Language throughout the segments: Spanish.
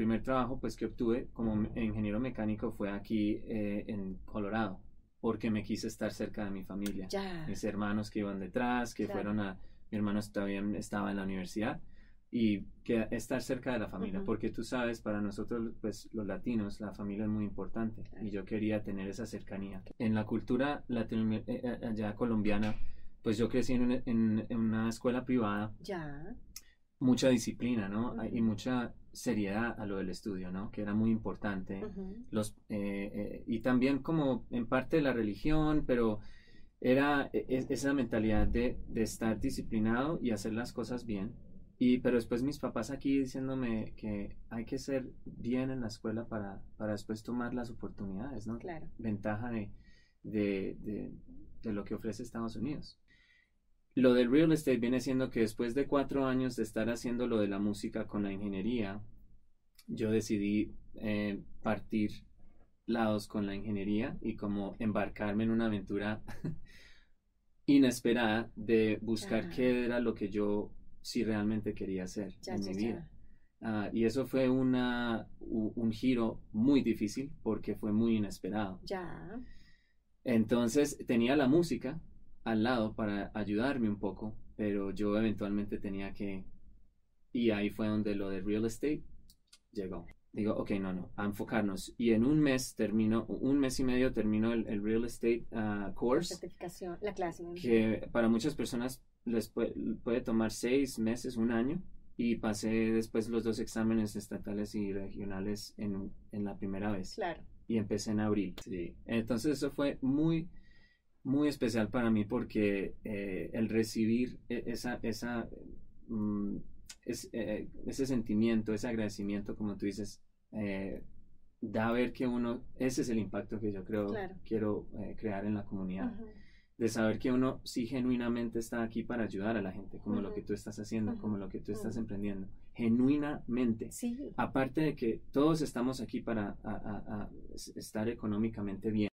primer trabajo pues que obtuve como ingeniero mecánico fue aquí eh, en Colorado, porque me quise estar cerca de mi familia. Ya. Mis hermanos que iban detrás, que Claro. fueron a... Mi hermano todavía estaba en la universidad y que estar cerca de la familia, Ujú. porque tú sabes, para nosotros pues los latinos la familia es muy importante Claro. y yo quería tener esa cercanía. En la cultura latino, eh, eh, allá colombiana, pues yo crecí en una, en- en una escuela privada Ya. Mucha disciplina, ¿no? Y mucha seriedad a lo del estudio, ¿no? Que era muy importante. Los, eh, eh, y también como en parte de la religión, pero era e- e- esa mentalidad de, de estar disciplinado y hacer las cosas bien. Y, pero después mis papás aquí diciéndome que hay que ser bien en la escuela para, para después tomar las oportunidades, ¿no? Claro. ventaja de, de, de- de lo que ofrece Estados Unidos. Lo del real estate viene siendo que después de cuatro años de estar haciendo lo de la música con la ingeniería, yo decidí eh, partir lados con la ingeniería y como embarcarme en una aventura inesperada de buscar qué era lo que yo sí realmente quería hacer Ya, en ya, mi vida. Ah, y eso fue una, un giro muy difícil porque fue muy inesperado. Ya. Entonces tenía la música al lado para ayudarme un poco, pero yo eventualmente tenía que... Y ahí fue donde lo de real estate llegó. Digo, ok, no, no, a enfocarnos. Y en un mes termino, un mes y medio termino el, el real estate ah, course, Certificación. La clase. ¿no? que para muchas personas les puede, puede tomar seis meses, un año. Y pasé después los dos exámenes estatales y regionales en, en la primera vez Claro. y empecé en abril. Sí. Entonces eso fue muy, muy especial para mí porque eh, el recibir e- esa, esa, mm, es- eh, ese sentimiento, ese agradecimiento, como tú dices, eh, da a ver que uno, ese es el impacto que yo creo Claro. quiero crear en la comunidad. De saber que uno sí genuinamente está aquí para ayudar a la gente, como lo que tú estás haciendo, como lo que tú estás emprendiendo. Genuinamente. Sí. Aparte de que todos estamos aquí para a- a- a s- estar económicamente bien.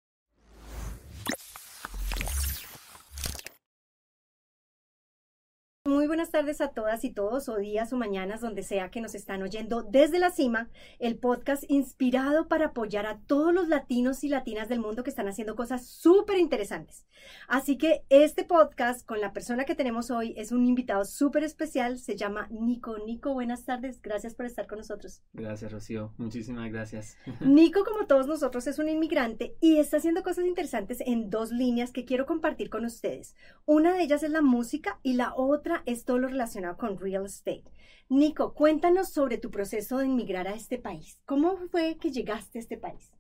Muy buenas tardes a todas y todos, o días o mañanas, donde sea que nos están oyendo desde la cima, el podcast inspirado para apoyar a todos los latinos y latinas del mundo que están haciendo cosas súper interesantes. Así que este podcast con la persona que tenemos hoy es un invitado súper especial, se llama Nico. Nico, buenas tardes, gracias por estar con nosotros. Gracias, Rocío. Muchísimas gracias. Nico, como todos nosotros, es un inmigrante y está haciendo cosas interesantes en dos líneas que quiero compartir con ustedes. Una de ellas es la música y la otra es todo lo relacionado con real estate. Nico, cuéntanos sobre tu proceso de inmigrar a este país. ¿Cómo fue que llegaste a este país?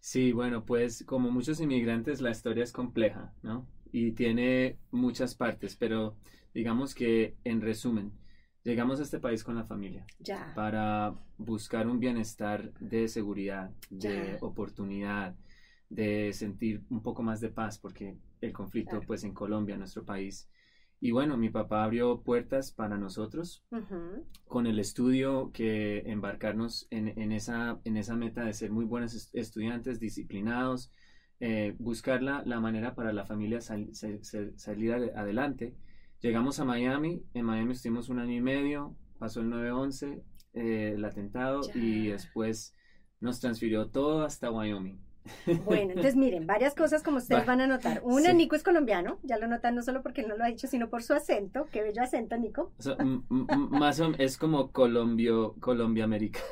Sí, bueno, pues como muchos inmigrantes la historia es compleja, ¿no? Y tiene muchas partes, pero digamos que en resumen, llegamos a este país con la familia Ya. para buscar un bienestar de seguridad, de Ya. oportunidad, de sentir un poco más de paz, porque el conflicto, Claro. pues en Colombia, nuestro país. Y bueno, mi papá abrió puertas para nosotros con el estudio que embarcarnos en, en esa, en esa meta de ser muy buenos est- estudiantes, disciplinados, eh, buscar la, la manera para la familia sal- salir ade- adelante. Llegamos a Miami, en Miami estuvimos un año y medio, pasó el 9-11, eh, el atentado, y después nos transfirió todo hasta Wyoming. Bueno, entonces miren, varias cosas como ustedes Va. van a notar. Una, Sí. Nico es colombiano, ya lo notan no solo porque él no lo ha dicho, sino por su acento. Qué bello acento, Nico. O sea, más o- es como colombio, Colombia americano.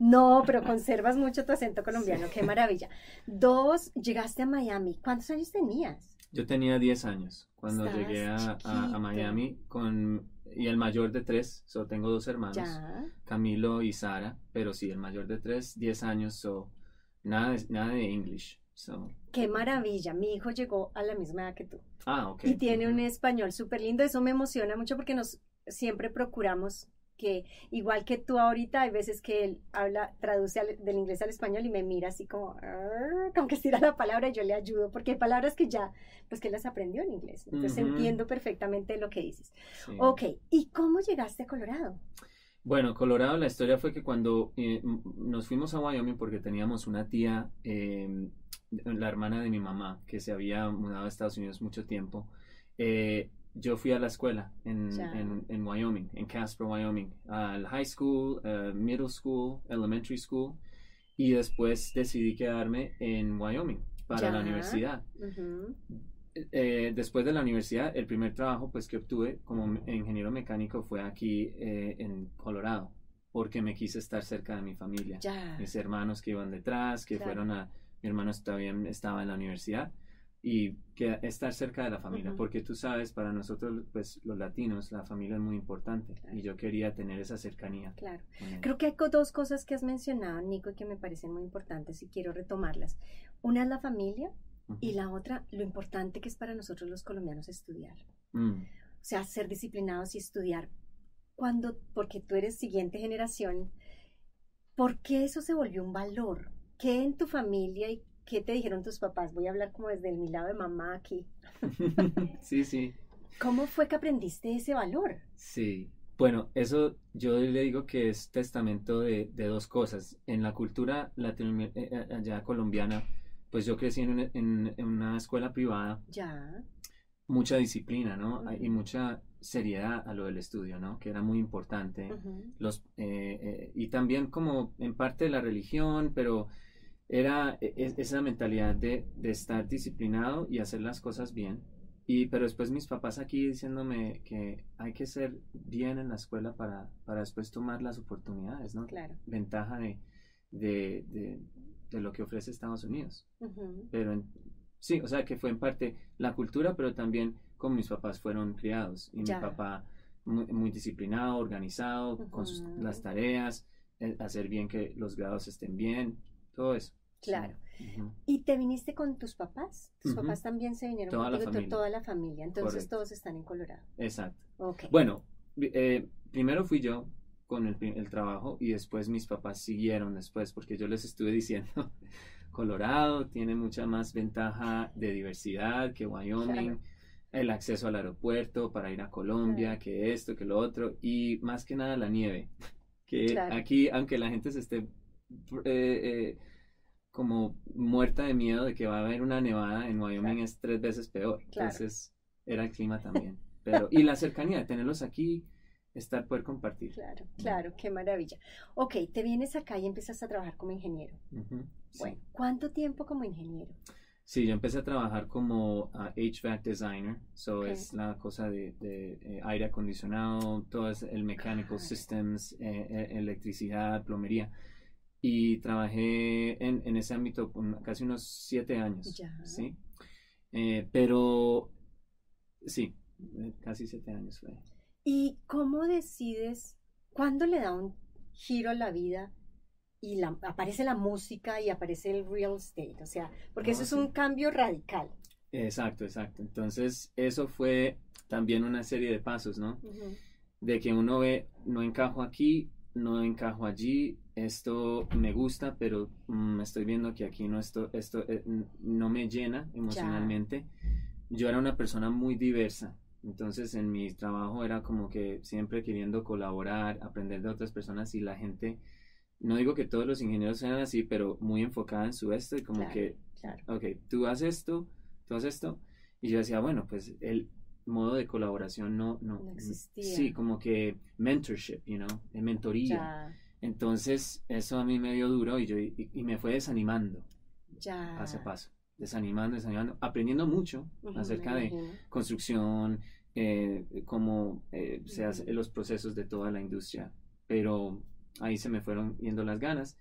No, pero conservas mucho tu acento colombiano, qué maravilla. Dos, llegaste a Miami. ¿Cuántos años tenías? Yo tenía 10 años cuando Estabas llegué a, a- a chiquito. Miami con y el mayor de tres, so tengo dos hermanos, Ya. Camilo y Sara, pero sí, el mayor de tres, 10 años, so nada de, nada de English. So, Qué maravilla. Mi hijo llegó a la misma edad que tú ah, ok. y tiene un español súper lindo. Eso me emociona mucho porque nos siempre procuramos que, igual que tú ahorita, hay veces que él habla, traduce al- del inglés al español y me mira así como, "Arr", como que estira la palabra y yo le ayudo porque hay palabras que ya, pues que las aprendió en inglés. Entonces entiendo perfectamente lo que dices. Sí. Ok, ¿y cómo llegaste a Colorado? Bueno, Colorado, la historia fue que cuando eh, nos fuimos a Wyoming porque teníamos una tía, eh, la hermana de mi mamá, que se había mudado a Estados Unidos mucho tiempo, eh, yo fui a la escuela en, en, en Wyoming, en Casper, Wyoming, al high school, uh, middle school, elementary school, y después decidí quedarme en Wyoming para la universidad. Eh, después de la universidad, el primer trabajo pues que obtuve como ingeniero mecánico fue aquí eh, en Colorado, porque me quise estar cerca de mi familia Ya. mis hermanos que iban detrás, que Claro. fueron a, mi hermano todavía estaba en la universidad y que estar cerca de la familia, porque tú sabes, para nosotros pues los latinos la familia es muy importante Claro. y yo quería tener esa cercanía. Claro. Creo que hay dos cosas que has mencionado, Nico, que me parecen muy importantes y quiero retomarlas. Una es la familia Ujú. y la otra, lo importante que es para nosotros los colombianos estudiar. Mm, O sea, ser disciplinados y estudiar. Cuando, porque tú eres siguiente generación, ¿por qué eso se volvió un valor? ¿Qué en tu familia y qué te dijeron tus papás? Voy a hablar como desde mi lado de mamá aquí. sí, sí, ¿Cómo fue que aprendiste ese valor? sí. Bueno, eso yo le digo que es testamento de, de dos cosas. En la cultura latino, eh, eh, allá colombiana, pues yo crecí en una- en- en una escuela privada Ya. mucha disciplina, ¿no? Ujú. Y mucha seriedad a lo del estudio, ¿no? Que era muy importante. Ujú. Los, eh, eh, y también como en parte de la religión, pero era e- e- esa mentalidad de, de estar disciplinado y hacer las cosas bien. Y, pero después mis papás aquí diciéndome que hay que ser bien en la escuela para, para después tomar las oportunidades, ¿no? Claro. Ventaja de, de, de, de lo que ofrece Estados Unidos pero en- sí, o sea que fue en parte la cultura, pero también como mis papás fueron criados y Ya. mi papá muy, muy disciplinado, organizado, con sus- las tareas, eh, hacer bien que los grados estén bien, todo eso. Sí. Claro. Ujú. ¿Y te viniste con tus papás? ¿Tus papás también se vinieron Toda la contigo? Familia. Toda la familia. Entonces Correcto. todos están en Colorado. Exacto. Ok. Bueno, eh, primero fui yo con el, trabajo y después mis papás siguieron después porque yo les estuve diciendo, Colorado tiene mucha más ventaja de diversidad que Wyoming, Claro. el acceso al aeropuerto para ir a Colombia, Claro. que esto, que lo otro y más que nada la nieve, que Claro. aquí aunque la gente se esté eh, eh, como muerta de miedo de que va a haber una nevada en Wyoming es tres veces peor, entonces era el clima también. Pero, y la cercanía de tenerlos aquí, estar poder compartir. Claro, claro, qué maravilla. Ok, te vienes acá y empiezas a trabajar como ingeniero. Bueno, ¿cuánto tiempo como ingeniero? Sí, yo empecé a trabajar como ah, HVAC designer, so Ok. es la cosa de, de, eh, aire acondicionado, todo es el mechanical Ah. systems, eh, eh, electricidad, plomería. Y trabajé en, en ese ámbito por casi unos siete años, Ya. ¿sí? Eh, pero sí, casi siete años fue. ¿Y cómo decides cuándo le da un giro a la vida y la- aparece la música y aparece el real estate? O sea, porque No, eso es un cambio radical. Exacto, exacto. Entonces, eso fue también una serie de pasos, ¿no? De que uno ve, no encajo aquí, no encajo allí, esto me gusta, pero mm, estoy viendo que aquí no esto, esto eh, no me llena emocionalmente. Yo era una persona muy diversa, entonces en mi trabajo era como que siempre queriendo colaborar, aprender de otras personas y la gente, no digo que todos los ingenieros sean así, pero muy enfocada en su esto y como Claro, que Claro. ok, tú haces esto, tú haces esto. Y yo decía, bueno, pues el modo de colaboración no, no, No existía. Sí, como que mentorship, you know, mentoría. Ya, Entonces, eso a mí me dio duro y, yo, y, y me fue desanimando ya. paso a paso. Desanimando, desanimando, aprendiendo mucho Ujú, acerca de construcción, eh, cómo eh, se hacen los procesos de toda la industria. Pero ahí se me fueron yendo las ganas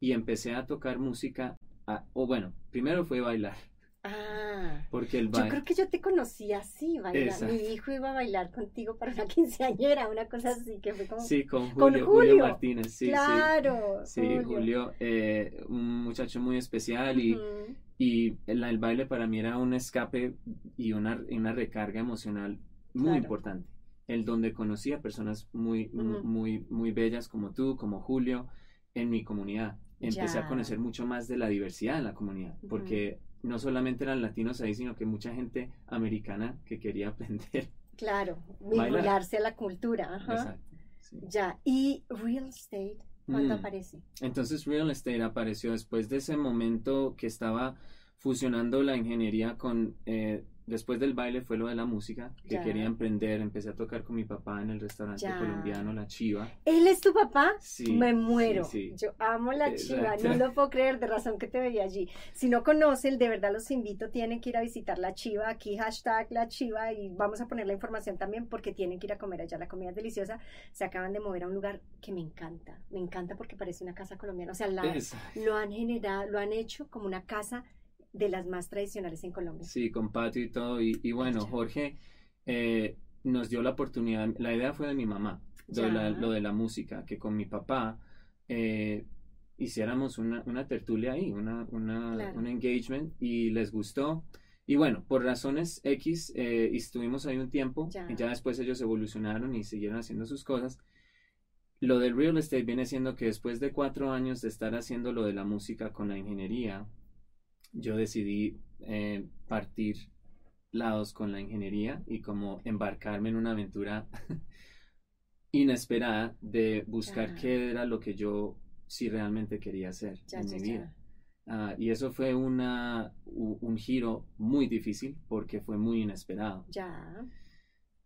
y empecé a tocar música, a- o bueno, primero fue bailar, Ah. porque el Yo baile... creo que yo te conocí así, bailar. Exacto. Mi hijo iba a bailar contigo para una quinceañera, una cosa así, que fue como... Sí, con Con Julio, Julio. Julio Martínez, sí, sí. claro. Sí, Julio, eh, un muchacho muy especial y, Ujú, y el, el baile para mí era un escape y una, una recarga emocional muy Claro. importante. El donde conocí a personas muy, mu- Ujú. muy, muy bellas como tú, como Julio, en mi comunidad. Empecé Ya. a conocer mucho más de la diversidad en la comunidad, Ujú. porque no solamente eran latinos ahí, sino que mucha gente americana que quería aprender. Claro, vincularse a la cultura. Ajá. Exacto. sí. Ya, y real estate, ¿cuándo Mm. aparece? Entonces Real Estate apareció después de ese momento que estaba fusionando la ingeniería con eh, después del baile fue lo de la música, que Ya. quería emprender, empecé a tocar con mi papá en el restaurante Ya. colombiano La Chiva. ¿Él es tu papá? Sí, Me muero. sí, sí. Yo amo la chiva, Exacto. no lo puedo creer, de razón que te veía allí. Si no conocen, de verdad los invito, tienen que ir a visitar la chiva, aquí hashtag la chiva y vamos a poner la información también porque tienen que ir a comer allá, la comida es deliciosa. Se acaban de mover a un lugar que me encanta, me encanta porque parece una casa colombiana, o sea, la, lo han generado, lo han hecho como una casa de las más tradicionales en Colombia. Sí, con patio y todo. Y, y bueno. Jorge eh, nos dio la oportunidad. La idea fue de mi mamá, lo, de la, lo de la música, que con mi papá eh, hiciéramos una, una tertulia ahí, una, una, Claro. un engagement, y les gustó. Y bueno, por razones X, eh, estuvimos ahí un tiempo, Ya. y ya después ellos evolucionaron y siguieron haciendo sus cosas. Lo del real estate viene siendo que después de cuatro años de estar haciendo lo de la música con la ingeniería, yo decidí eh, partir lados con la ingeniería y como embarcarme en una aventura inesperada de buscar Ya. qué era lo que yo sí realmente quería hacer Ya, en ya, mi vida. Ah, y eso fue una, un giro muy difícil porque fue muy inesperado. Ya,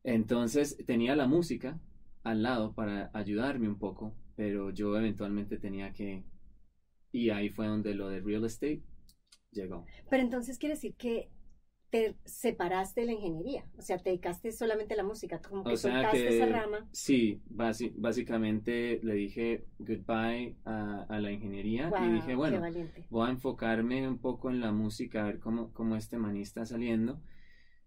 Entonces tenía la música al lado para ayudarme un poco, pero yo eventualmente tenía que... Y ahí fue donde lo de real estate llegó. pero entonces quiere decir que te separaste de la ingeniería, o sea, te dedicaste solamente a la música, como que O sea soltaste que esa rama. sí, básicamente le dije goodbye a, a la ingeniería y Guau, dije, bueno, voy a enfocarme un poco en la música, a ver cómo, cómo este maní está saliendo.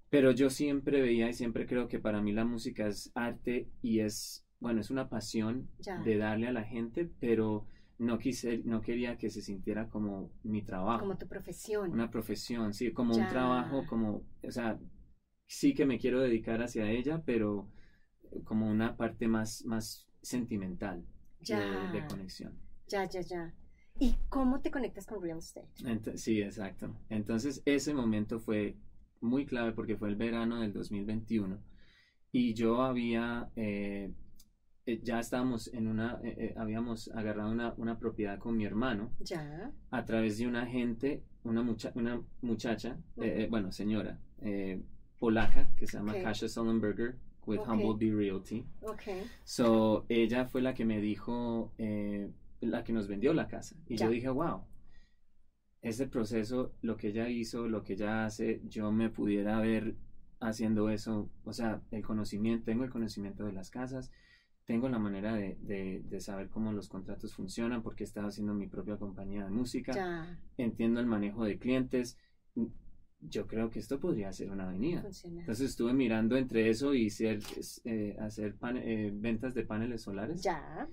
Pero yo siempre veía y siempre creo que para mí la música es arte y es, bueno, es una pasión Ya. de darle a la gente, pero no quise, no quería que se sintiera como mi trabajo, Como tu profesión. una profesión, sí, como Ya. un trabajo, como, o sea, sí que me quiero dedicar hacia ella, pero como una parte más, más sentimental de- Ya. de conexión. Ya, ya, ya. ¿Y cómo te conectas con real estate? Sí, exacto. Entonces ese momento fue muy clave porque fue el verano del 2021 y yo había, eh, eh, ya estábamos en una, eh, eh, habíamos agarrado una, una propiedad con mi hermano Ya. a través de una agente, una, mucha- una muchacha, bueno, señora, polaca que se llama Ok. Kasia Sullenberger with Ok. Humblebee Realty. Ok. So, ella fue la que me dijo, eh, la que nos vendió la casa. Y Ya. yo dije, wow, ese proceso, lo que ella hizo, lo que ella hace, yo me pudiera ver haciendo eso. O sea, el conocimiento, tengo el conocimiento de las casas, tengo la manera de, de- de saber cómo los contratos funcionan porque he estado haciendo mi propia compañía de música, Ya. entiendo el manejo de clientes. Yo creo que esto podría ser una avenida. Funciona. Entonces estuve mirando entre eso y ser, eh, hacer pane- eh, ventas de paneles solares. Ya.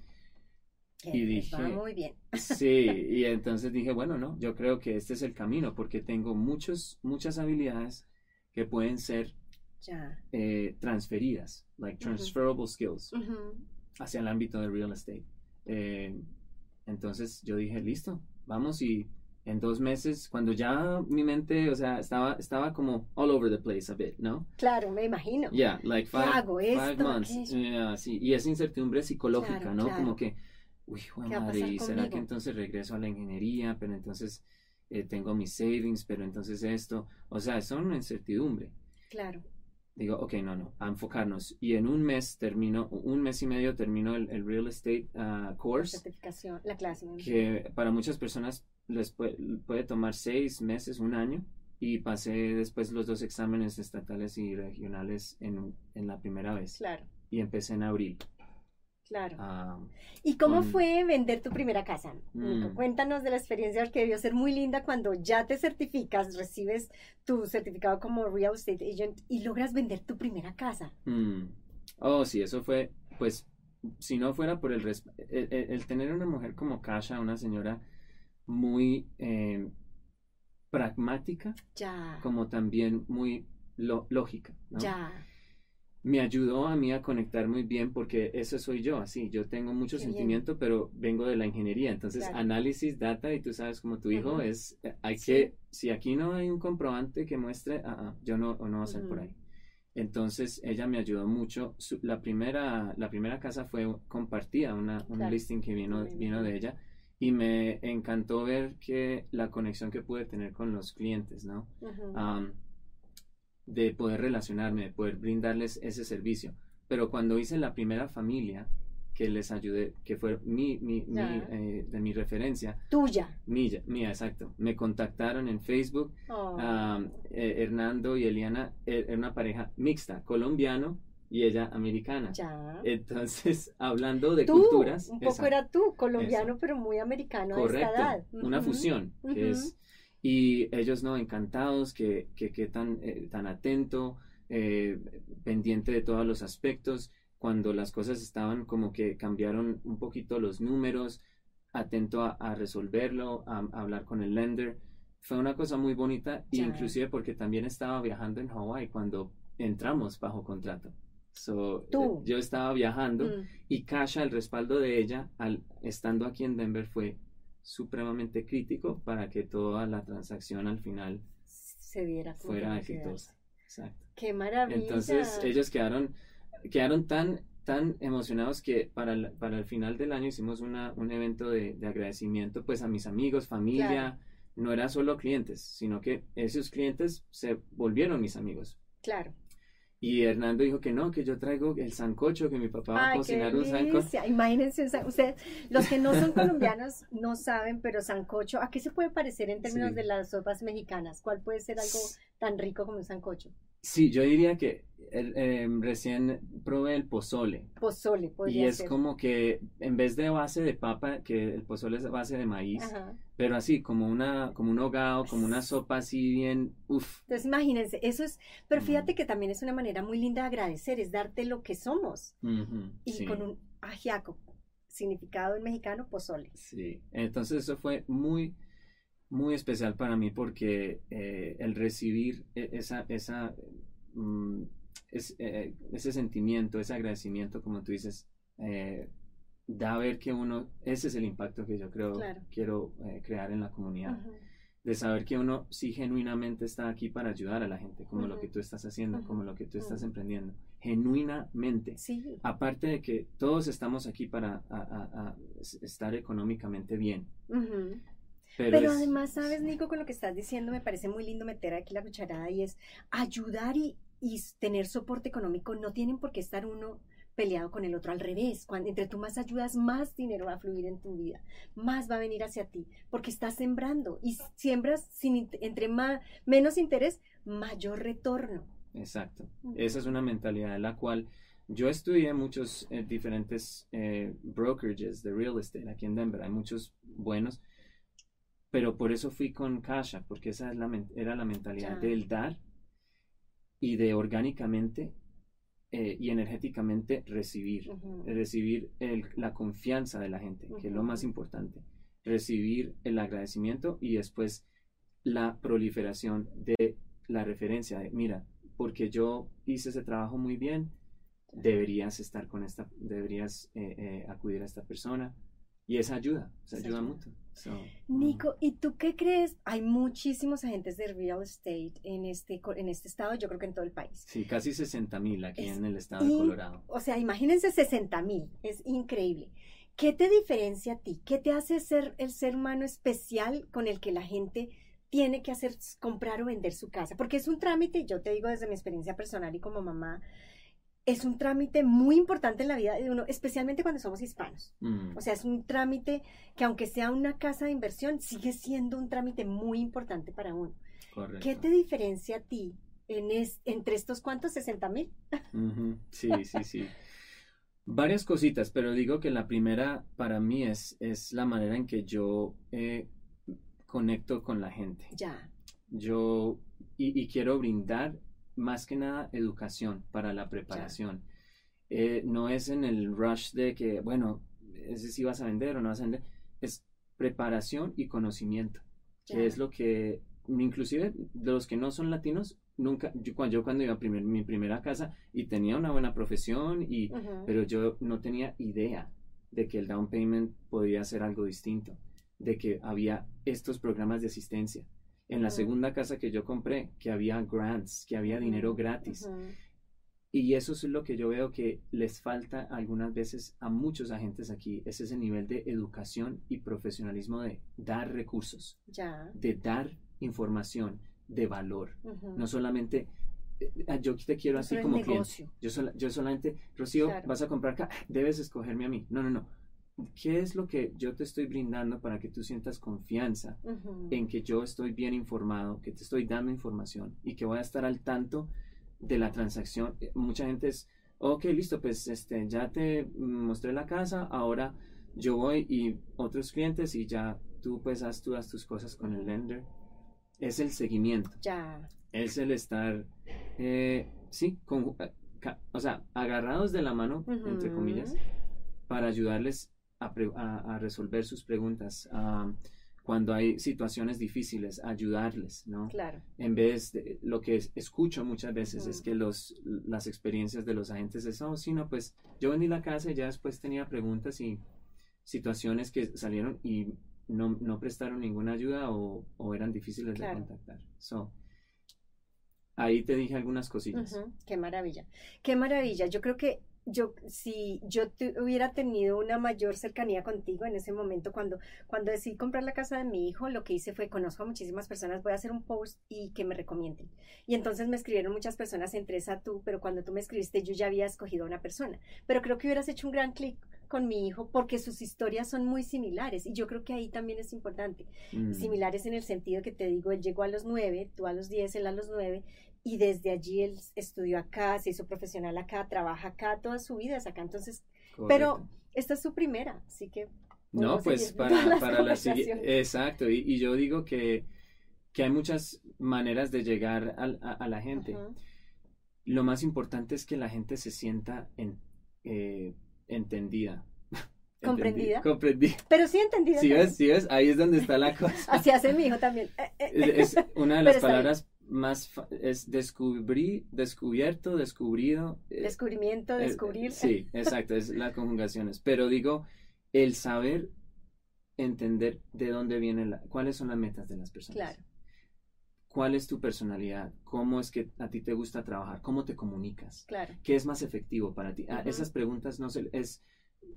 Y dije- Va muy bien. Sí, y entonces dije, bueno, no, yo creo que este es el camino porque tengo muchos, muchas habilidades que pueden ser Eh, transferidas, like transferable skills, hacia el ámbito de real estate. Eh, entonces yo dije, listo, vamos y en dos meses, cuando ya mi mente, o sea, estaba, estaba como all over the place a bit, ¿no? Claro, me imagino. Yeah, like ¿Qué five, hago? five months. Yeah, sí. Y esa incertidumbre psicológica, Claro, ¿no? claro. Como que, uy, jue ¿Qué va a madre, ¿y será que entonces regreso a la ingeniería? Pero entonces eh, tengo mis savings, pero entonces esto. O sea, es una incertidumbre. Claro. Digo, ok, no, no, a enfocarnos. Y en un mes termino, un mes y medio termino el, el real estate La course, certificación, la clase. que para muchas personas les puede, puede tomar seis meses, un año. Y pasé después los dos exámenes estatales y regionales en, en la primera vez. Claro, Y empecé en abril. Claro. Ah, ¿Y cómo con- fue vender tu primera casa? Mm. Cuéntanos de la experiencia que debió ser muy linda cuando ya te certificas, recibes tu certificado como real estate agent y logras vender tu primera casa. mm. Oh, sí, eso fue, pues, si no fuera por el, el, el- el tener una mujer como Kasha, una señora muy eh, pragmática, Ya, como también muy lo- lógica, ¿no? ya, Me ayudó a mí a conectar muy bien porque eso soy yo, así, yo tengo mucho Qué bien. sentimiento, pero vengo de la ingeniería, entonces Claro. análisis, data, y tú sabes como tu hijo es, eh, hay Sí. que, si aquí no hay un comprobante que muestre, ah, yo no, o no va a ser por ahí. Entonces ella me ayudó mucho. Su- la, primera, la primera casa fue compartida, una, un Claro. listing que vino, vino de ella y me encantó ver que la conexión que pude tener con los clientes, ¿no? De poder relacionarme, de poder brindarles ese servicio. Pero cuando hice la primera familia que les ayudé, que fue mi, mi, mi, eh, de mi referencia, Tuya. mía, mía, exacto, me contactaron en Facebook Oh. Ah, eh, Hernando y Eliana eh, era una pareja mixta, colombiano y ella americana. ya. Entonces, hablando de tú, culturas, un poco exacto, era tú, colombiano, pero muy americano de correcto, esta edad. una Ujú. fusión, que ujú. es, y ellos no, encantados, que, que, que tan, eh, tan atento, eh, pendiente de todos los aspectos, cuando las cosas estaban como que cambiaron un poquito los números, atento a, a resolverlo, a, a hablar con el lender. Fue una cosa muy bonita, Ya. inclusive porque también estaba viajando en Hawái cuando entramos bajo contrato. So, Tú. eh, yo estaba viajando Mm. y Kasha, el respaldo de ella, al, estando aquí en Denver, fue supremamente crítico para que toda la transacción al final se diera fuera exitosa. Exacto. Qué maravilla. Entonces ellos quedaron, quedaron tan, tan emocionados que para el, para el final del año hicimos una, un evento de, de agradecimiento pues a mis amigos, familia. Claro. No era solo clientes, sino que esos clientes se volvieron mis amigos. Claro. Y Hernando dijo que no, que yo traigo el sancocho, que mi papá va a Ay, cocinar un sancocho. Imagínense, ustedes, los que no son colombianos no saben, pero sancocho, ¿a qué se puede parecer en términos Sí. de las sopas mexicanas? ¿Cuál puede ser algo tan rico como un sancocho? Sí, yo diría que em, recién probé el pozole Pozole y podría es ser. como que en vez de base de papa, que el pozole es base de maíz, Ajá. Pero así como una como un hogao, como una sopa así bien, uff, Entonces imagínense, eso es, pero fíjate que también es una manera muy linda de agradecer, es darte lo que somos y sí, con un ajiaco, significado en mexicano, pozole. sí. Entonces eso fue muy muy especial para mí porque eh, el recibir e- esa esa mm, es- eh, ese sentimiento, ese agradecimiento, como tú dices, eh, da a ver que uno, ese es el impacto que yo creo Claro. quiero eh, crear en la comunidad, Ujú. de saber que uno sí genuinamente está aquí para ayudar a la gente, como lo Ujú. que tú estás haciendo, Ujú. como lo que tú estás emprendiendo, genuinamente. Sí, Aparte de que todos estamos aquí para a- a- a estar económicamente bien. Pero, Pero es- además, ¿sabes, Nico? Con lo que estás diciendo, me parece muy lindo meter aquí la cucharada y es ayudar y, y tener soporte económico. No tienen por qué estar uno peleado con el otro, al revés. Cuando, entre tú más ayudas, más dinero va a fluir en tu vida, más va a venir hacia ti, porque estás sembrando y siembras sin, entre más, menos interés, mayor retorno. Exacto. Esa es una mentalidad en la cual yo estudié muchos eh, diferentes eh, brokerages de real estate aquí en Denver. Hay muchos buenos, pero por eso fui con Kasha, porque esa es la, men- era la mentalidad Ya. del dar y de orgánicamente eh, y energéticamente recibir. Ujú. Recibir el- la confianza de la gente, que es lo más importante. Recibir el agradecimiento y después la proliferación de la referencia de, mira, porque yo hice ese trabajo muy bien, deberías estar con esta, deberías eh, eh, acudir a esta persona. Y esa ayuda, se ayuda mucho. So, mm, Nico, ¿y tú qué crees? Hay muchísimos agentes de real estate en este, en este estado, yo creo que en todo el país. Sí, casi 60 mil aquí Es en el estado de Colorado. O sea, imagínense 60 mil, es increíble. ¿Qué te diferencia a ti? ¿Qué te hace ser el ser humano especial con el que la gente tiene que hacer comprar o vender su casa? Porque es un trámite, yo te digo desde mi experiencia personal y como mamá, es un trámite muy importante en la vida de uno, especialmente cuando somos hispanos. Mm, O sea, es un trámite que aunque sea una casa de inversión, sigue siendo un trámite muy importante para uno. correcto. ¿Qué te diferencia a ti en es- entre estos cuantos 60 mil? Sí, sí, sí. Varias cositas, pero digo que la primera para mí es, es la manera en que yo eh, conecto con la gente. Ya. Yo, y, y quiero brindar más que nada educación para la preparación. Eh, no es en el rush de que, bueno, ese si vas a vender o no vas a vender. Es preparación y conocimiento, que es lo que, inclusive de los que no son latinos, nunca, yo, cuando, yo cuando iba a primer, mi primera casa y tenía una buena profesión, y, pero yo no tenía idea de que el down payment podía ser algo distinto, de que había estos programas de asistencia. En la segunda casa que yo compré, que había grants, que había dinero gratis. Y eso es lo que yo veo que les falta algunas veces a muchos agentes aquí, es ese nivel de educación y profesionalismo de dar recursos, Ya. de dar información de valor. No solamente eh, yo te quiero así como cliente. negocio. Yo, sola- yo solamente, Rocío, Claro. vas a comprar acá, debes escogerme a mí. No, no, no. ¿Qué es lo que yo te estoy brindando para que tú sientas confianza Ujú. en que yo estoy bien informado, que te estoy dando información y que voy a estar al tanto de la transacción? Eh, Mucha gente es, ok, listo, pues este, ya te mostré la casa, ahora yo voy y otros clientes y ya tú pues haz todas tus cosas con el lender. Es el seguimiento Ya. es el estar, eh, sí, con- ca- o sea, agarrados de la mano, entre comillas, para ayudarles a, pre- a- a resolver sus preguntas. cuando hay situaciones difíciles, ayudarles, ¿no? Claro. En vez de lo que es- escucho muchas veces es Ujú. que los, las experiencias de los agentes es, oh, sí, no, pues yo vendí la casa y ya después tenía preguntas y situaciones que salieron y no, no prestaron ninguna ayuda o, o eran difíciles Claro. de contactar. So, ahí te dije algunas cosillas. Ujú, Qué maravilla. Qué maravilla. Yo creo que yo, si yo te- hubiera tenido una mayor cercanía contigo en ese momento, cuando, cuando decidí comprar la casa de mi hijo, lo que hice fue conozco a muchísimas personas, voy a hacer un post y que me recomienden. Y entonces me escribieron muchas personas, entre esa tú, pero cuando tú me escribiste yo ya había escogido a una persona. Pero creo que hubieras hecho un gran clic con mi hijo porque sus historias son muy similares y yo creo que ahí también es importante Mm. similares en el sentido que te digo, él llegó a los nueve, tú a los diez, él a los nueve, y desde allí él estudió acá, se hizo profesional acá, trabaja acá, toda su vida es acá. Entonces, pero esta es su primera, así que... No, pues para, para la siguiente. Exacto, y, y yo digo que, que hay muchas maneras de llegar al- a, a la gente. Lo más importante es que la gente se sienta en- eh, entendida. Comprendida. Comprendida. Pero sí entendida. ¿Sí ves? ¿Sí ves? Ahí es donde está la cosa. Así hace mi hijo también. Es, una de las palabras más... Es descubrir, descubierto, descubrido. eh, Descubrimiento, eh, descubrir. sí, exacto, es las conjugaciones. Pero digo, el saber entender de dónde viene la, cuáles son las metas de las personas. Claro. ¿Cuál es tu personalidad? ¿Cómo es que a ti te gusta trabajar? ¿Cómo te comunicas? Claro. ¿Qué es más efectivo para ti? Ah, Ujú. esas preguntas no se, es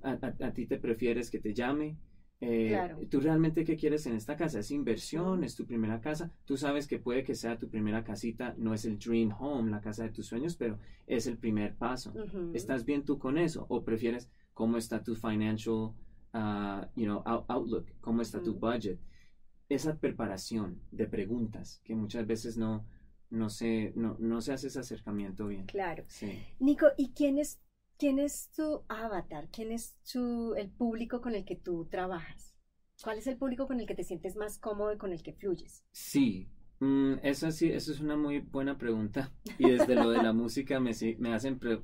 a, a- a ti te prefieres que te llame. Eh, Claro. ¿Tú realmente qué quieres en esta casa? ¿Es inversión? Ujú. ¿Es tu primera casa? Tú sabes que puede que sea tu primera casita, no es el dream home, la casa de tus sueños, pero es el primer paso. ¿Estás bien tú con eso? ¿O prefieres cómo está tu financial ah, you know, out- outlook? ¿Cómo está tu Ujú. budget? Esa preparación de preguntas que muchas veces no, no, se, no, no se hace ese acercamiento bien. Claro. Sí. Nico, ¿y quién es, quién es tu avatar? ¿Quién es tu, el público con el que tú trabajas? ¿Cuál es el público con el que te sientes más cómodo y con el que fluyes? Sí, mm, eso sí, eso es una muy buena pregunta. Y desde lo de la música me, me hacen pre-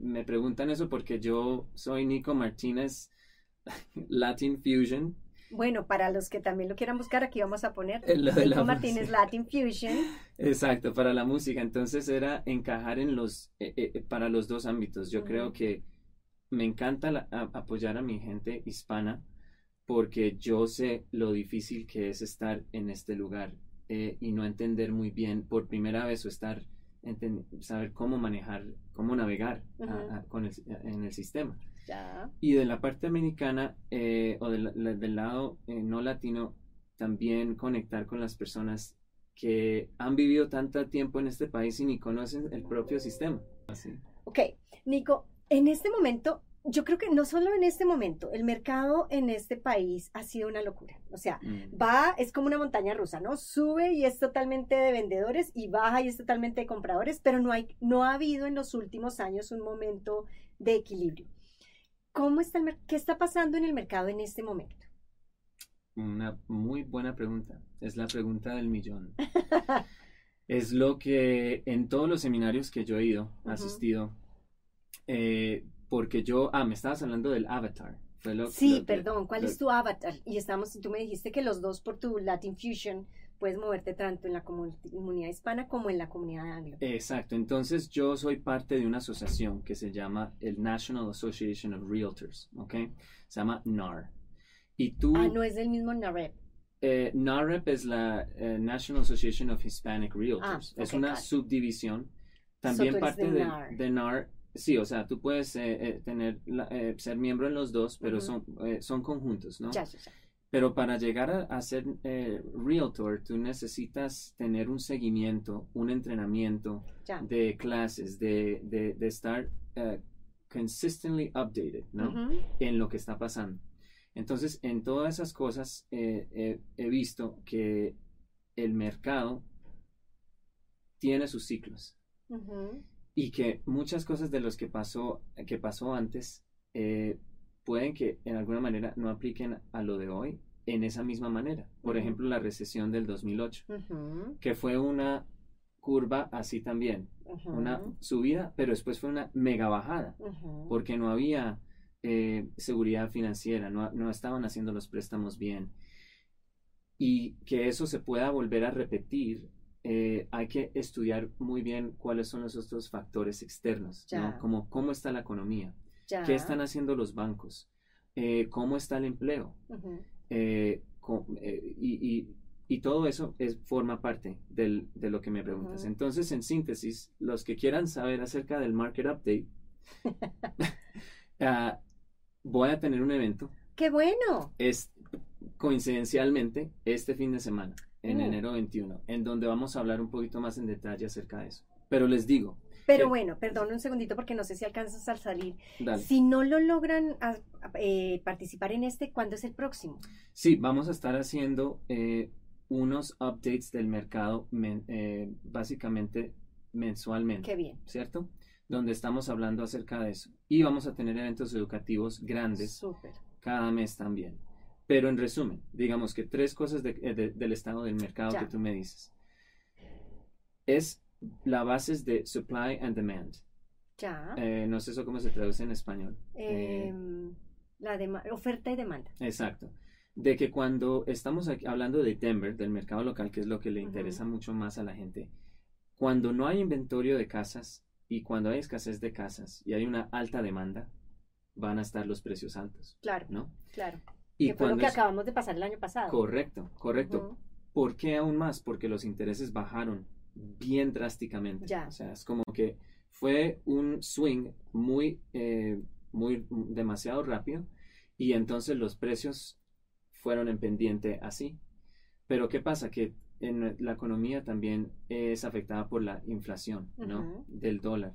me preguntan eso porque yo soy Nico Martínez Latin Fusion. Bueno, para los que también lo quieran buscar, aquí vamos a poner Eh, lo de la Martínez música. Latin Fusion. Exacto, para la música. Entonces era encajar en los, eh, eh, para los dos ámbitos. Yo creo que me encanta la- a- apoyar a mi gente hispana porque yo sé lo difícil que es estar en este lugar eh, y no entender muy bien por primera vez o estar, saber cómo manejar, cómo navegar a- Ujú. a- con el, en el sistema. Ya. Y de la parte americana eh, o del, la- del lado eh, no latino, también conectar con las personas que han vivido tanto tiempo en este país y ni conocen el propio sistema. Así. Ok, Nico, en este momento, yo creo que no solo en este momento, el mercado en este país ha sido una locura. O sea, Mm. va, es como una montaña rusa, ¿no? Sube y es totalmente de vendedores y baja y es totalmente de compradores, pero no hay, no ha habido en los últimos años un momento de equilibrio. ¿Cómo está el qué está pasando en el mercado en este momento? Una muy buena pregunta. Es la pregunta del millón. Es lo que en todos los seminarios que yo he ido, Ujú. asistido, eh, porque yo, ah, me estabas hablando del avatar. Fue lo- Sí, lo perdón, ¿cuál lo- es tu avatar? Y estamos, tú me dijiste que los dos por tu Latin Fusion puedes moverte tanto en la comu- comunidad hispana como en la comunidad anglo. Exacto, entonces yo soy parte de una asociación que se llama el National Association of Realtors, ¿ok? Se llama NAR. Y tú, Ah, no es del mismo NAREP. eh, NAREP es la eh, National Association of Hispanic Realtors. Ah, es una subdivisión. También parte de NAR. de NAR. Sí, o sea, tú puedes eh, eh, tener la- eh, ser miembro en los dos, pero son, eh, son conjuntos, ¿no? Ya, ya, ya. Pero para llegar a, a ser eh, realtor, tú necesitas tener un seguimiento, un entrenamiento Ya. de clases, de, de, de estar eh, consistently updated, ¿no? En lo que está pasando. Entonces, en todas esas cosas eh, eh, he visto que el mercado tiene sus ciclos y que muchas cosas de los que pasó, que pasó antes eh, pueden que en alguna manera no apliquen a lo de hoy en esa misma manera. Por ejemplo, la recesión del 2008, Ujú. que fue una curva así también, una subida, pero después fue una mega bajada, porque no había eh, seguridad financiera, no, no estaban haciendo los préstamos bien. Y que eso se pueda volver a repetir, eh, hay que estudiar muy bien cuáles son los otros factores externos. Como cómo está la economía, Ya. qué están haciendo los bancos, eh, cómo está el empleo, eh, eh, y, y- y todo eso es, forma parte del- de lo que me preguntas. Entonces, en síntesis, los que quieran saber acerca del Market Update, ah, voy a tener un evento, ¡Qué bueno! es coincidencialmente este fin de semana, en Mm. enero 21, en donde vamos a hablar un poquito más en detalle acerca de eso. Pero les digo, Pero bueno, perdón un segundito porque no sé si alcanzas a salir. dale. Si no lo logran a- a- eh, participar en este, ¿cuándo es el próximo? Sí, vamos a estar haciendo eh, unos updates del mercado men- eh, básicamente mensualmente. Qué bien. ¿cierto? Donde estamos hablando acerca de eso. Y vamos a tener eventos educativos grandes Súper. cada mes también. Pero en resumen, digamos que tres cosas de- eh, de- del estado del mercado Ya. que tú me dices. Es la base de supply and demand. Ya. Eh, no sé eso cómo se traduce en español. Eh, Em, la oferta y demanda. Exacto. De que cuando estamos aquí hablando de Denver, del mercado local, que es lo que le interesa mucho más a la gente, cuando no hay inventario de casas y cuando hay escasez de casas y hay una alta demanda, van a estar los precios altos, Claro, ¿no? claro. Y que fue lo que es- acabamos de pasar el año pasado. Correcto, correcto. ¿Por qué aún más? Porque los intereses bajaron bien drásticamente. Ya. O sea, es como que fue un swing muy, eh, muy demasiado rápido y entonces los precios fueron en pendiente así. Pero ¿qué pasa? Que en la economía también es afectada por la inflación, ¿no? Del dólar.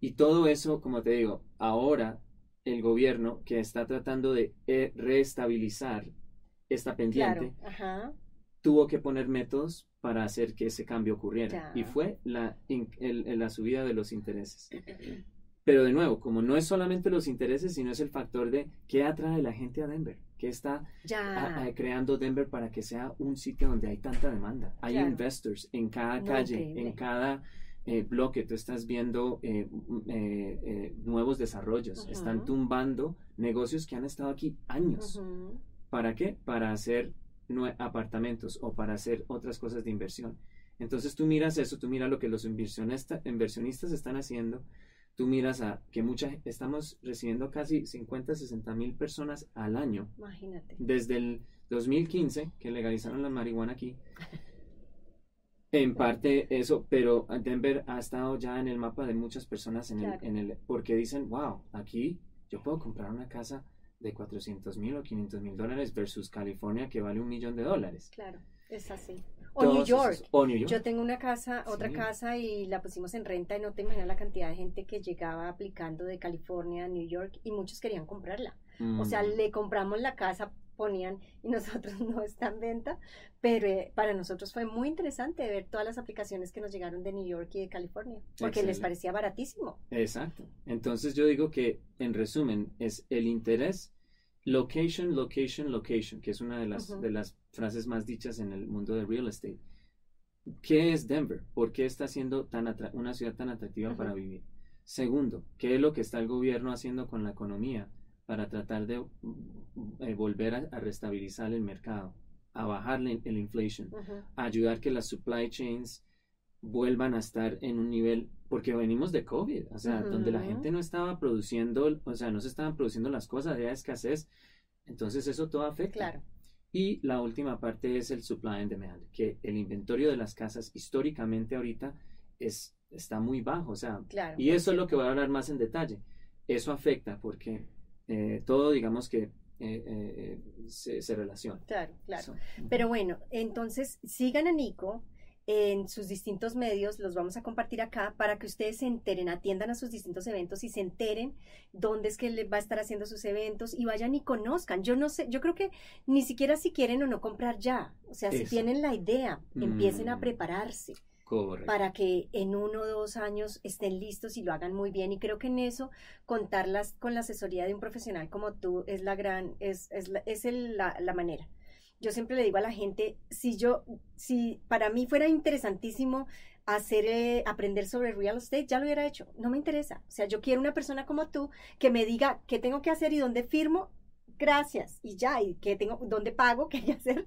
Y todo eso, como te digo, ahora el gobierno que está tratando de eh, reestabilizar esta pendiente, Claro. Tuvo que poner métodos para hacer que ese cambio ocurriera. Ya. Y fue la, in- el- el- la subida de los intereses. Pero de nuevo, como no es solamente los intereses, sino es el factor de qué atrae la gente a Denver, qué está a- creando Denver para que sea un sitio donde hay tanta demanda. Hay Claro. investors en cada calle, en cada eh, bloque. Tú estás viendo eh, eh, nuevos desarrollos. Están tumbando negocios que han estado aquí años. ¿Para qué? Para hacer apartamentos o para hacer otras cosas de inversión. Entonces tú miras eso, tú miras lo que los inversionista- inversionistas están haciendo, tú miras a que mucha, estamos recibiendo casi 50, 60 mil personas al año Imagínate. desde el 2015 que legalizaron la marihuana aquí. En parte eso, pero Denver ha estado ya en el mapa de muchas personas en el, en el, porque dicen, wow, aquí yo puedo comprar una casa de 400 mil o 500 mil dólares versus California que vale un millón de dólares. Claro. Es así. O New York. esos- o New York. Yo tengo una casa, otra Sí. casa y la pusimos en renta y no te imaginas la cantidad de gente que llegaba aplicando de California a New York y muchos querían comprarla. O sea, Mm, le compramos la casa, ponían y nosotros no está en venta, pero eh, para nosotros fue muy interesante ver todas las aplicaciones que nos llegaron de New York y de California, porque les parecía baratísimo. Exacto. Entonces yo digo que, en resumen, es el interés, location, location, location, que es una de las, de las frases más dichas en el mundo de real estate. ¿Qué es Denver? ¿Por qué está siendo tan una ciudad tan atractiva para vivir? Segundo, ¿qué es lo que está el gobierno haciendo con la economía para tratar de eh, volver a, a restabilizar el mercado, a bajarle el inflation? Ujú. a ayudar que las supply chains vuelvan a estar en un nivel, porque venimos de COVID, o sea, donde la gente no estaba produciendo, o sea, no se estaban produciendo las cosas, había escasez, entonces eso todo afecta. Claro. Y la última parte es el supply and demand, que el inventario de las casas históricamente ahorita es, está muy bajo, o sea, Claro. y eso es lo que voy a hablar más en detalle. Eso afecta porque eh, todo, digamos que eh, eh, se, se relaciona. Claro, claro. So, Pero bueno, entonces sigan a Nico en sus distintos medios, los vamos a compartir acá para que ustedes se enteren, atiendan a sus distintos eventos y se enteren dónde es que le va a estar haciendo sus eventos y vayan y conozcan. Yo no sé, yo creo que ni siquiera si quieren o no comprar ya, o sea, si tienen la idea, empiecen a Mm. prepararse para que en uno o dos años estén listos y lo hagan muy bien. Y creo que en eso, contarlas con la asesoría de un profesional como tú es la gran, es, es, la, es la, la manera. Yo siempre le digo a la gente, si yo, si para mí fuera interesantísimo hacer, eh, aprender sobre real estate, ya lo hubiera hecho. No me interesa. O sea, yo quiero una persona como tú que me diga qué tengo que hacer y dónde firmo. Gracias. Y ya, y qué tengo, dónde pago, qué hay hacer.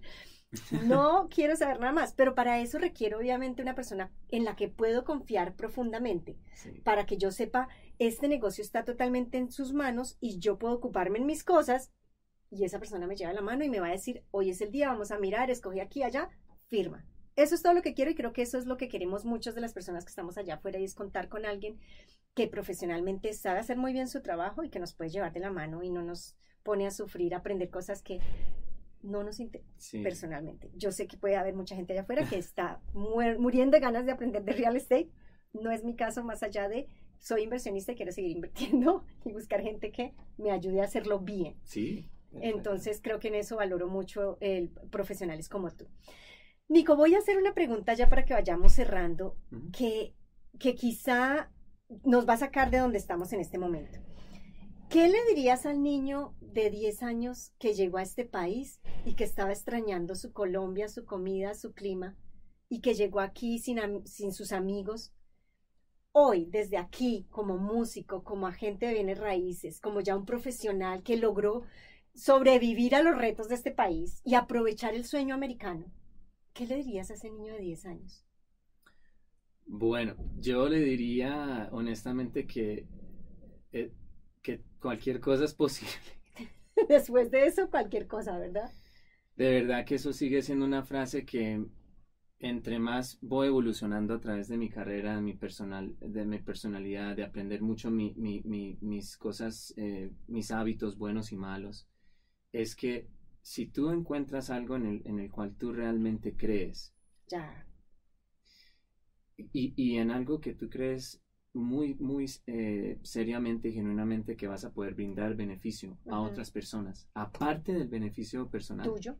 No quiero saber nada más, pero para eso requiero obviamente una persona en la que puedo confiar profundamente, Sí. para que yo sepa, este negocio está totalmente en sus manos y yo puedo ocuparme en mis cosas y esa persona me lleva la mano y me va a decir, hoy es el día, vamos a mirar, escoge aquí, allá, firma. Eso es todo lo que quiero y creo que eso es lo que queremos muchas de las personas que estamos allá afuera y es contar con alguien que profesionalmente sabe hacer muy bien su trabajo y que nos puede llevar de la mano y no nos pone a sufrir, a aprender cosas que no nos interesan Sí. personalmente. Yo sé que puede haber mucha gente allá afuera que está muer- muriendo de ganas de aprender de real estate. No es mi caso, más allá de soy inversionista y quiero seguir invirtiendo y buscar gente que me ayude a hacerlo bien. Sí. Entonces creo que en eso valoro mucho el profesionales como tú. Nico, voy a hacer una pregunta ya para que vayamos cerrando, que, que quizá nos va a sacar de donde estamos en este momento. ¿Qué le dirías al niño de 10 años que llegó a este país y que estaba extrañando su Colombia, su comida, su clima y que llegó aquí sin, sus amigos? Hoy, desde aquí, como músico, como agente de bienes raíces, como ya un profesional que logró sobrevivir a los retos de este país y aprovechar el sueño americano, ¿qué le dirías a ese niño de 10 años? Bueno, yo le diría honestamente que, eh, que cualquier cosa es posible. Después de eso, cualquier cosa, ¿verdad? De verdad que eso sigue siendo una frase que entre más voy evolucionando a través de mi carrera, de mi personal, de mi personalidad, de aprender mucho mi- mi- mi- mis cosas, eh, mis hábitos buenos y malos, es que si tú encuentras algo en el, en el cual tú realmente crees Ya, y, y en algo que tú crees muy, muy eh, seriamente y genuinamente que vas a poder brindar beneficio a otras personas, aparte del beneficio personal, tuyo,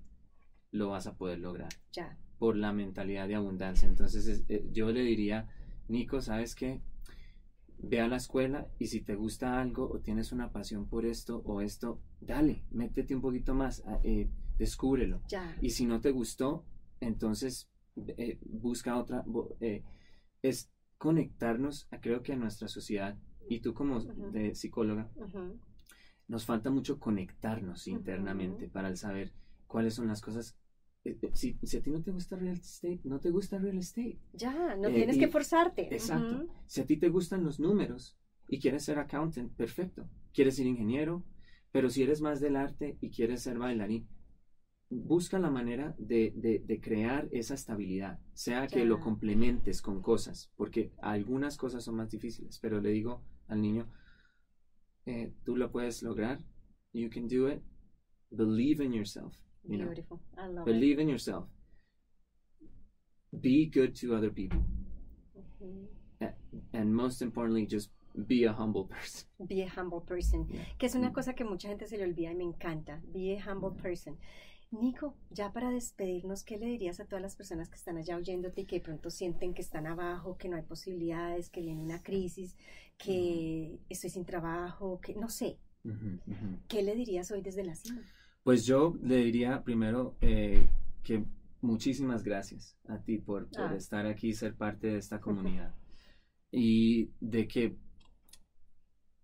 lo vas a poder lograr ya, por la mentalidad de abundancia. Entonces es- eh, yo le diría, Nico, ¿sabes qué? Ve a la escuela y si te gusta algo o tienes una pasión por esto o esto, dale, métete un poquito más, a- eh, descúbrelo. ya. Y si no te gustó, entonces eh, busca otra. es conectarnos, a, creo que a nuestra sociedad. Y tú como de psicóloga, nos falta mucho conectarnos internamente para el saber cuáles son las cosas. eh, eh, Si, si a ti no te gusta real estate, no te gusta real estate. Ya, no Eh, tienes y- que forzarte. Exacto. Si a ti te gustan los números y quieres ser accountant, perfecto. Quieres ser ingeniero, pero si eres más del arte y quieres ser bailarín, busca la manera de, de- de crear esa estabilidad, sea que Ya. lo complementes con cosas, porque algunas cosas son más difíciles, pero le digo al niño, eh, tú lo puedes lograr, you can do it, believe in yourself, you know, Beautiful. I love it. believe in yourself, be good to other people, Ujú. and most importantly, just be a humble person. Be a humble person. Yeah. Que es una Mm. cosa que mucha gente se le olvida y me encanta. Be a humble person. Nico, ya para despedirnos, ¿qué le dirías a todas las personas que están allá oyéndote y que de pronto sienten que están abajo, que no hay posibilidades, que viene una crisis, que estoy sin trabajo, que no sé? ¿Qué le dirías hoy desde la cima? Pues yo le diría primero eh, que muchísimas gracias a ti por, por Ah. estar aquí y ser parte de esta comunidad. y de que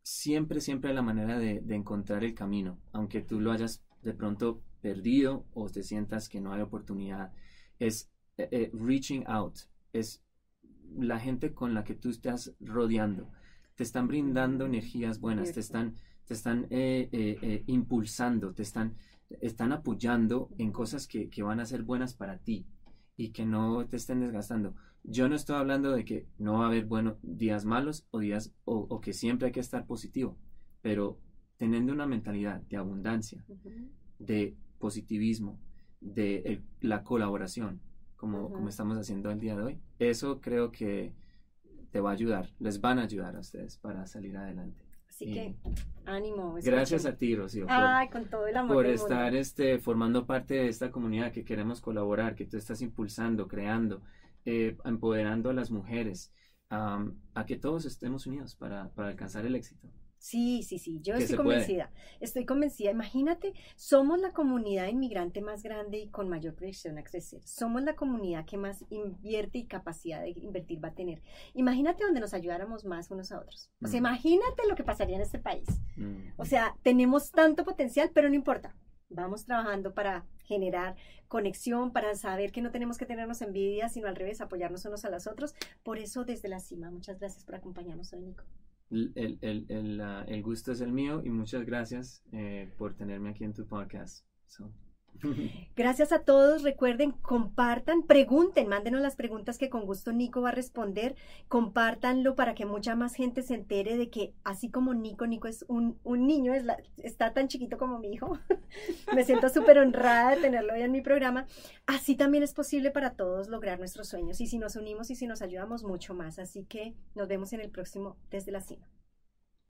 siempre, siempre hay la manera de, de encontrar el camino, aunque tú lo hayas de pronto perdido o te sientas que no hay oportunidad. Es eh, eh, reaching out, es la gente con la que tú estás rodeando. Te están brindando energías buenas, te están, te están eh, impulsando, te están, están apoyando en cosas que, que van a ser buenas para ti y que no te estén desgastando. Yo no estoy hablando de que no va a haber buenos días malos o días o, o que siempre hay que estar positivo, pero teniendo una mentalidad de abundancia, de positivismo, de la colaboración, como, como estamos haciendo el día de hoy, eso creo que te va a ayudar, les van a ayudar a ustedes para salir adelante. Así que ánimo. Gracias a ti, Rocío. Ay, con todo el amor. Por estar este, formando parte de esta comunidad que queremos colaborar, que tú estás impulsando, creando, eh, empoderando a las mujeres, a que todos estemos unidos para, para alcanzar el éxito. Sí, sí, sí, yo estoy convencida. Estoy convencida. Imagínate, somos la comunidad inmigrante más grande y con mayor proyección a crecer. Somos la comunidad que más invierte y capacidad de invertir va a tener. Imagínate donde nos ayudáramos más unos a otros. O sea, mm. imagínate lo que pasaría en este país. Mm. O sea, tenemos tanto potencial, pero no importa. Vamos trabajando para generar conexión, para saber que no tenemos que tenernos envidia, sino al revés, apoyarnos unos a los otros. Por eso, desde la cima, muchas gracias por acompañarnos hoy, Nico el, el, el, el, gusto es el mío y muchas gracias eh, por tenerme aquí en tu podcast. Gracias a todos. Recuerden, compartan, pregunten, mándenos las preguntas que con gusto Nico va a responder. Compártanlo para que mucha más gente se entere de que así como Nico, Nico es un, un niño, es la, está tan chiquito como mi hijo. Me siento súper honrada de tenerlo hoy en mi programa. Así también es posible para todos lograr nuestros sueños y si nos unimos y si nos ayudamos mucho más. Así que nos vemos en el próximo Desde la Cima.